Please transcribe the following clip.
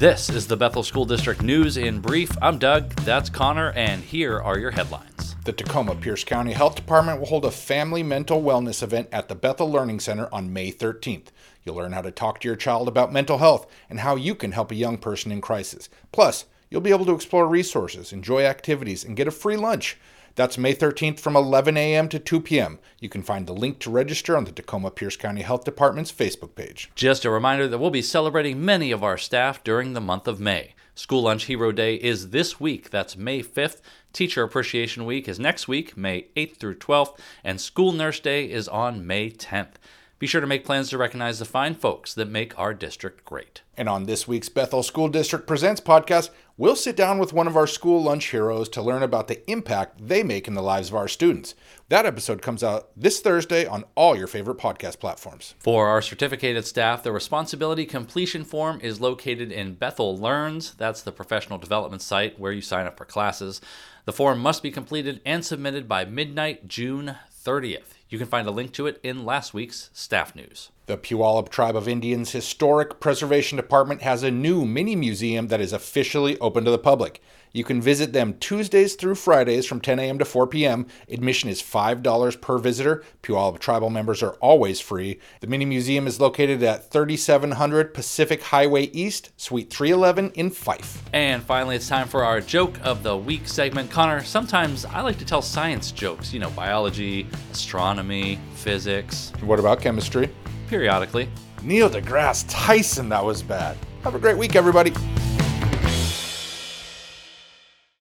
This is the Bethel School District News in Brief. I'm Doug, that's Connor, and here are your headlines. The Tacoma Pierce County Health Department will hold a family mental wellness event at the Bethel Learning Center on May 13th. You'll learn how to talk to your child about mental health and how you can help a young person in crisis. Plus, you'll be able to explore resources, enjoy activities, and get a free lunch. That's May 13th from 11 a.m. to 2 p.m. You can find the link to register on the Tacoma Pierce County Health Department's Facebook page. Just a reminder that we'll be celebrating many of our staff during the month of May. School Lunch Hero Day is this week, that's May 5th. Teacher Appreciation Week is next week, May 8th through 12th, and School Nurse Day is on May 10th. Be sure to make plans to recognize the fine folks that make our district great. And on this week's Bethel School District Presents podcast, we'll sit down with one of our school lunch heroes to learn about the impact they make in the lives of our students. That episode comes out this Thursday on all your favorite podcast platforms. For our certificated staff, the responsibility completion form is located in Bethel Learns. That's the professional development site where you sign up for classes. The form must be completed and submitted by midnight, June 30th. You can find a link to it in last week's staff news. The Puyallup Tribe of Indians Historic Preservation Department has a new mini museum that is officially open to the public. You can visit them Tuesdays through Fridays from 10 a.m. to 4 p.m. Admission is $5 per visitor. Puyallup Tribal members are always free. The mini museum is located at 3700 Pacific Highway East, Suite 311 in Fife. And finally, it's time for our joke of the week segment. Connor, sometimes I like to tell science jokes, you know, biology, astronomy, physics. What about chemistry? Periodically. Neil deGrasse Tyson, that was bad. Have a great week, everybody.